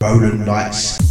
Roland Nights.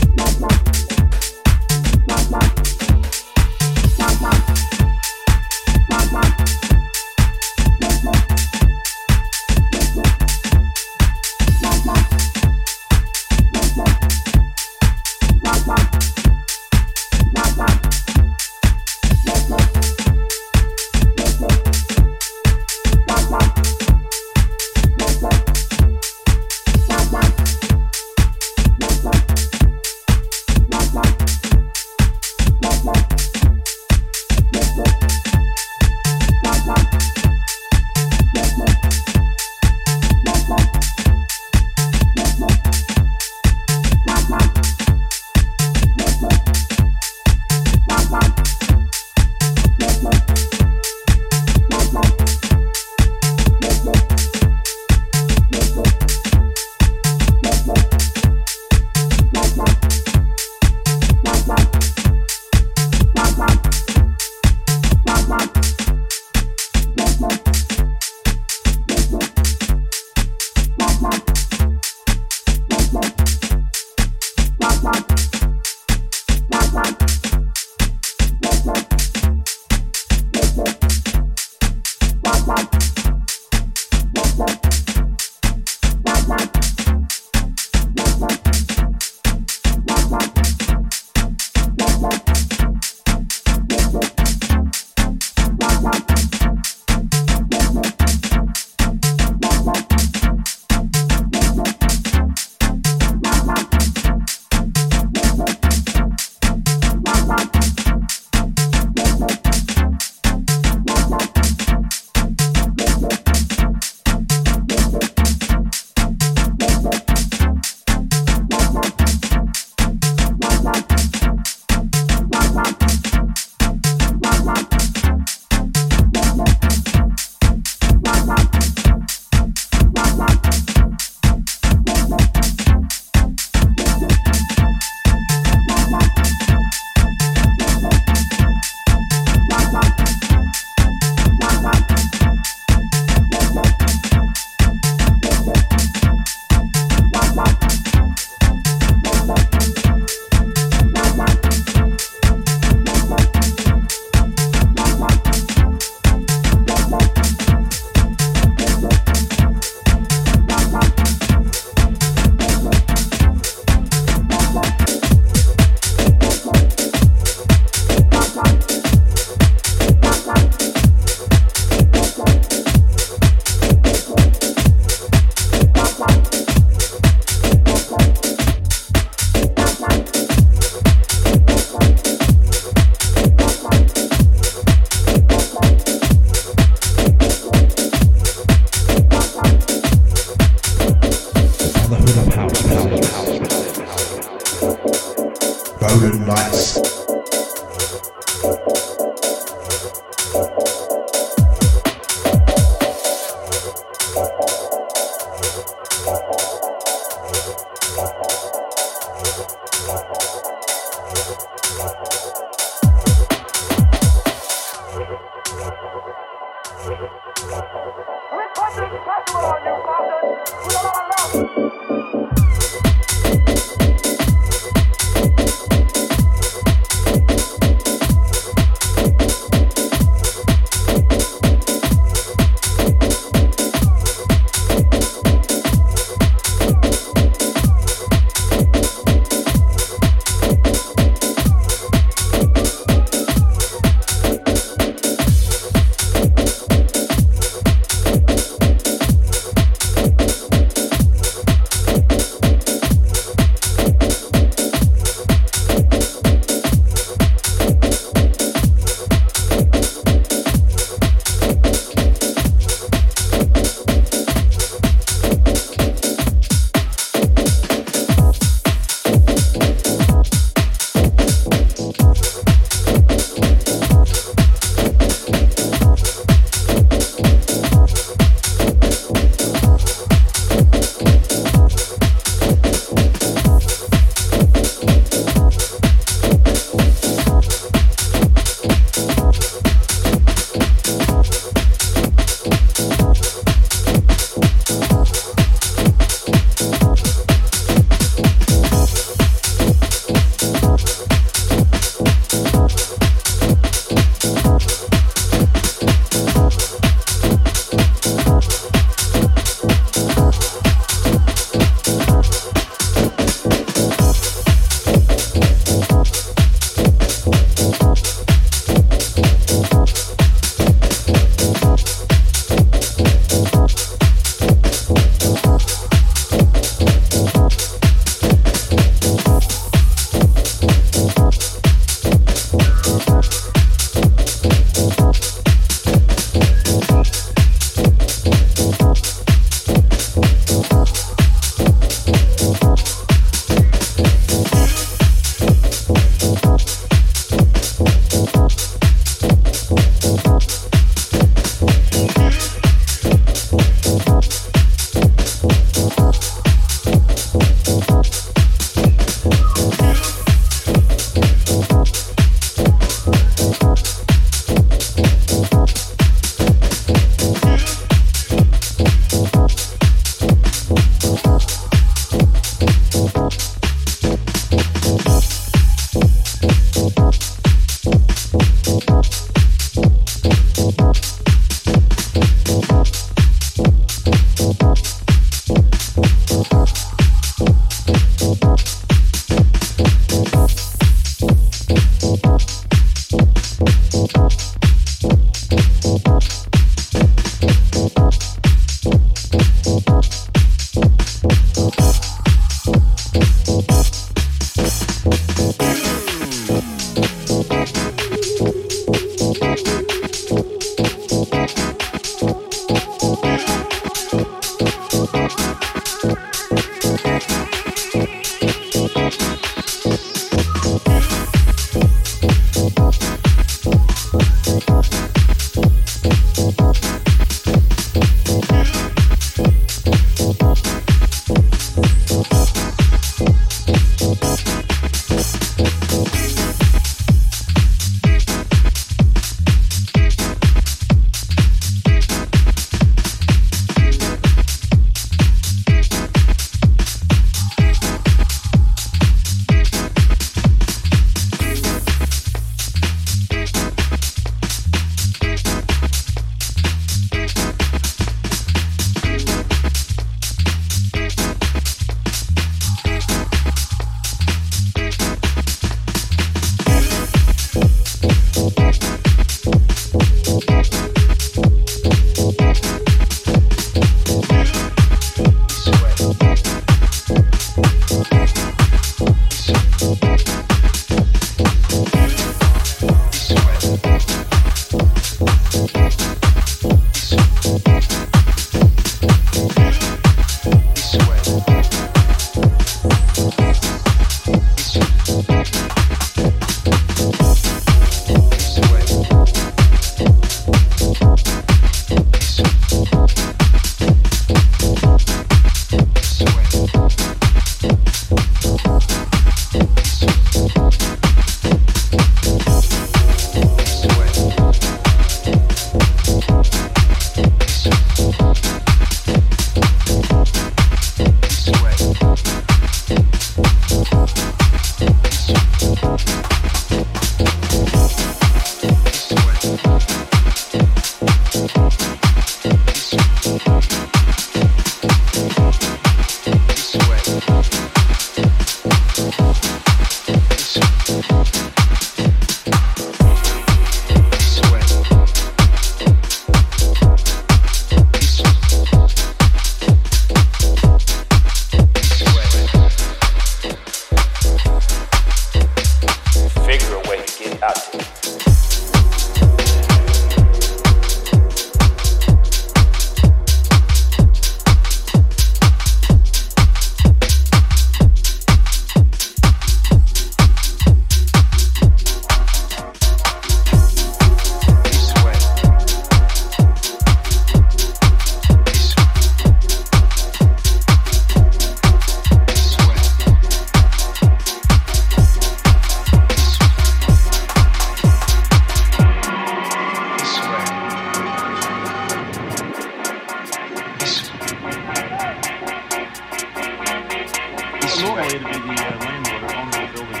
It's a way to be the uh, landlord owner of the building.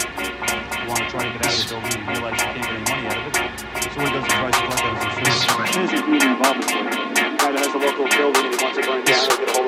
You want to try to get out of the building and realize you can't get any money out of it. So what he does is tries to collect that as insurance. As soon as you meet involved with it, the guy that has a local building and he wants to burn it down,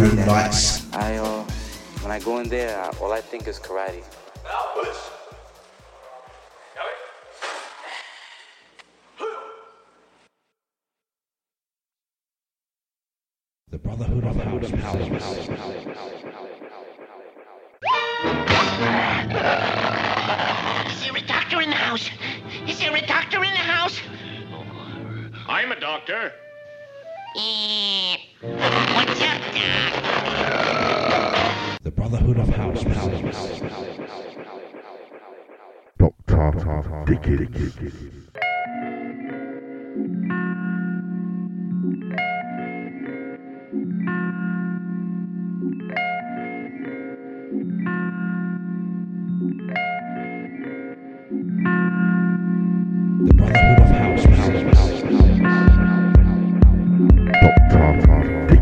Lights. I uh, when I go in there, I, all I think is karate. The Brotherhood of House. Is there a doctor in the house? Is there a doctor in the house? I'm a doctor. Eh, The Brotherhood of House. Doctor Dickins.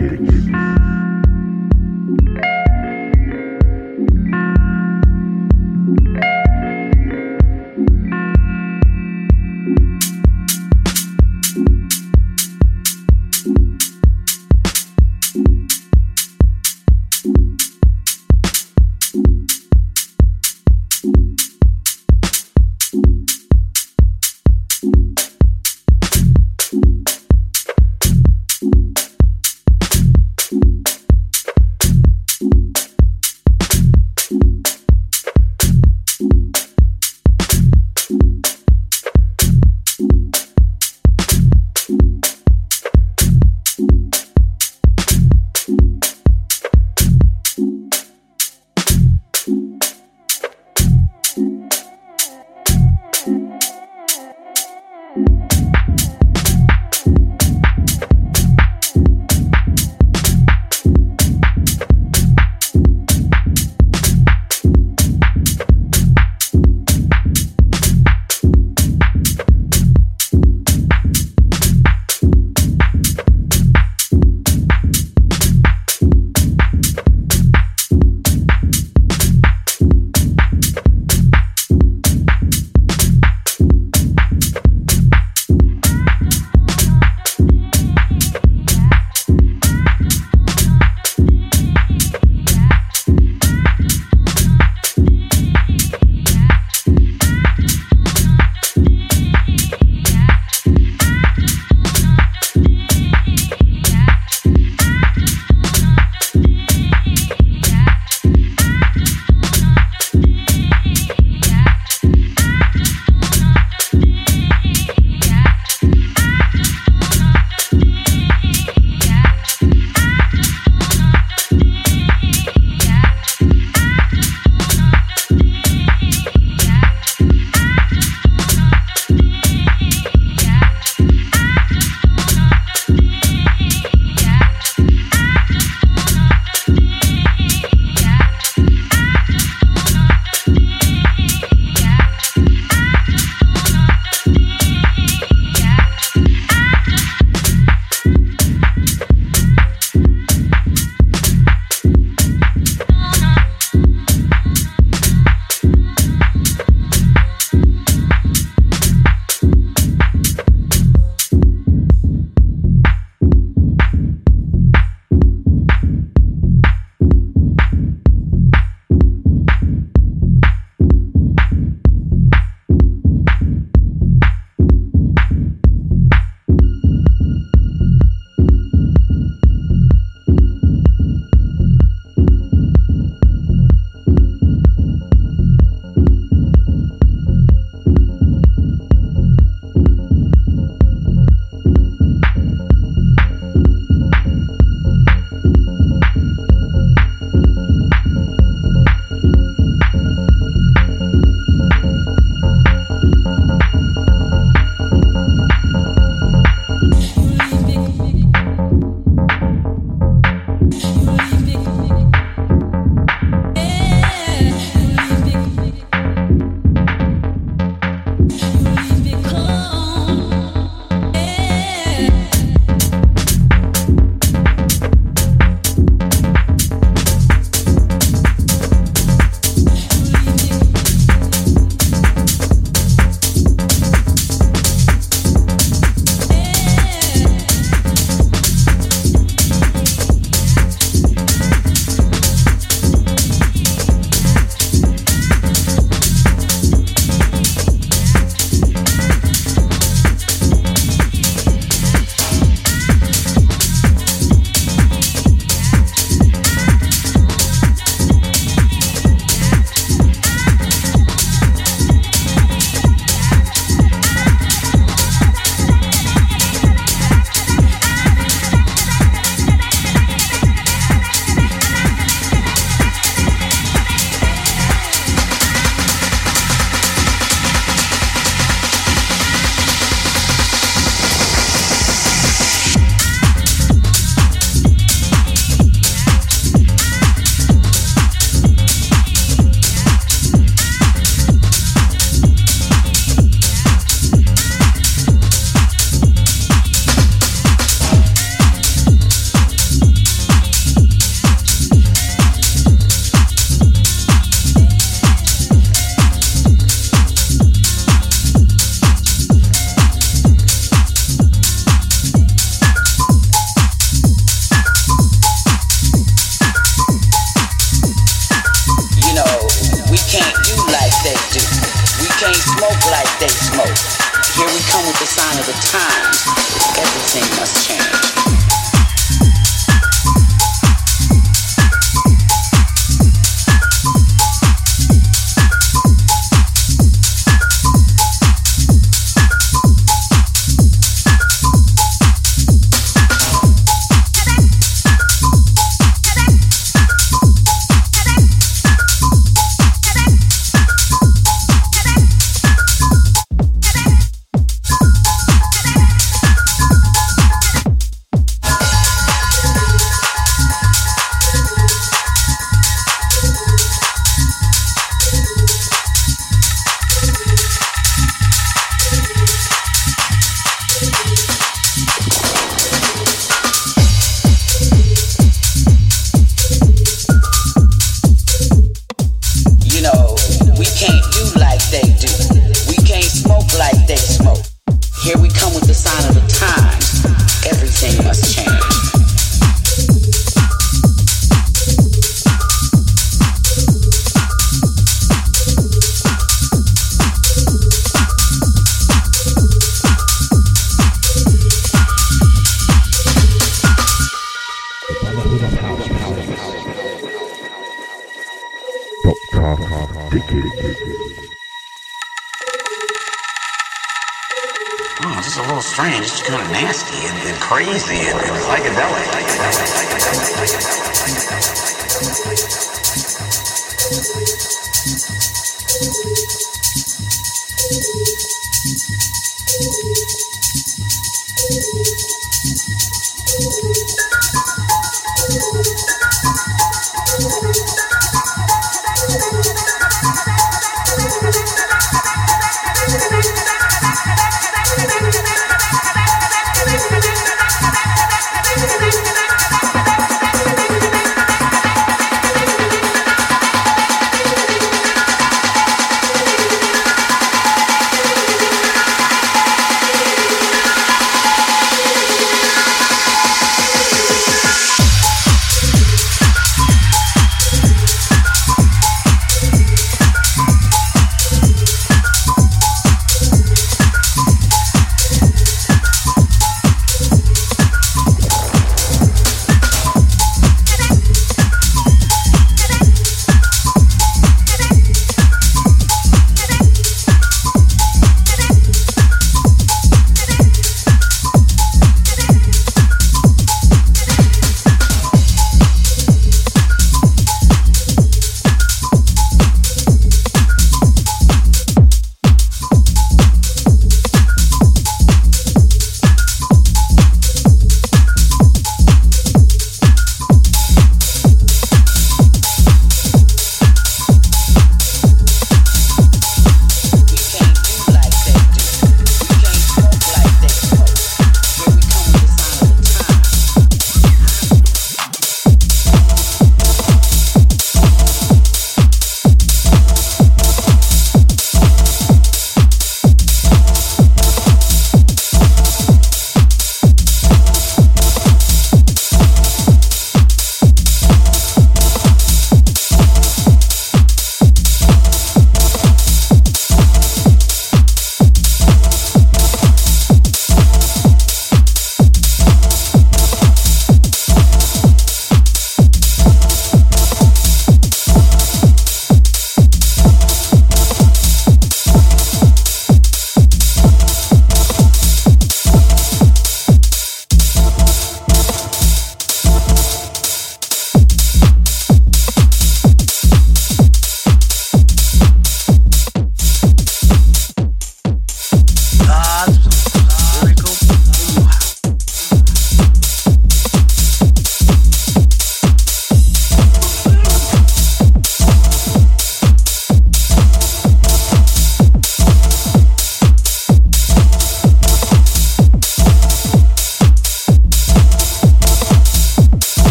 Doctor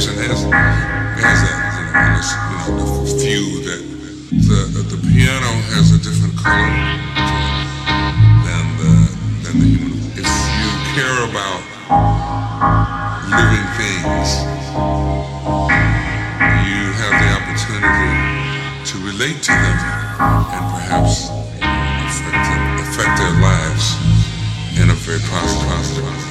person has has that. You know, there's, a few that the the piano has a different color than the than the human. If you care about living things, you have the opportunity to relate to them and perhaps affect, affect their lives in a very positive, positive.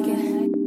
like it.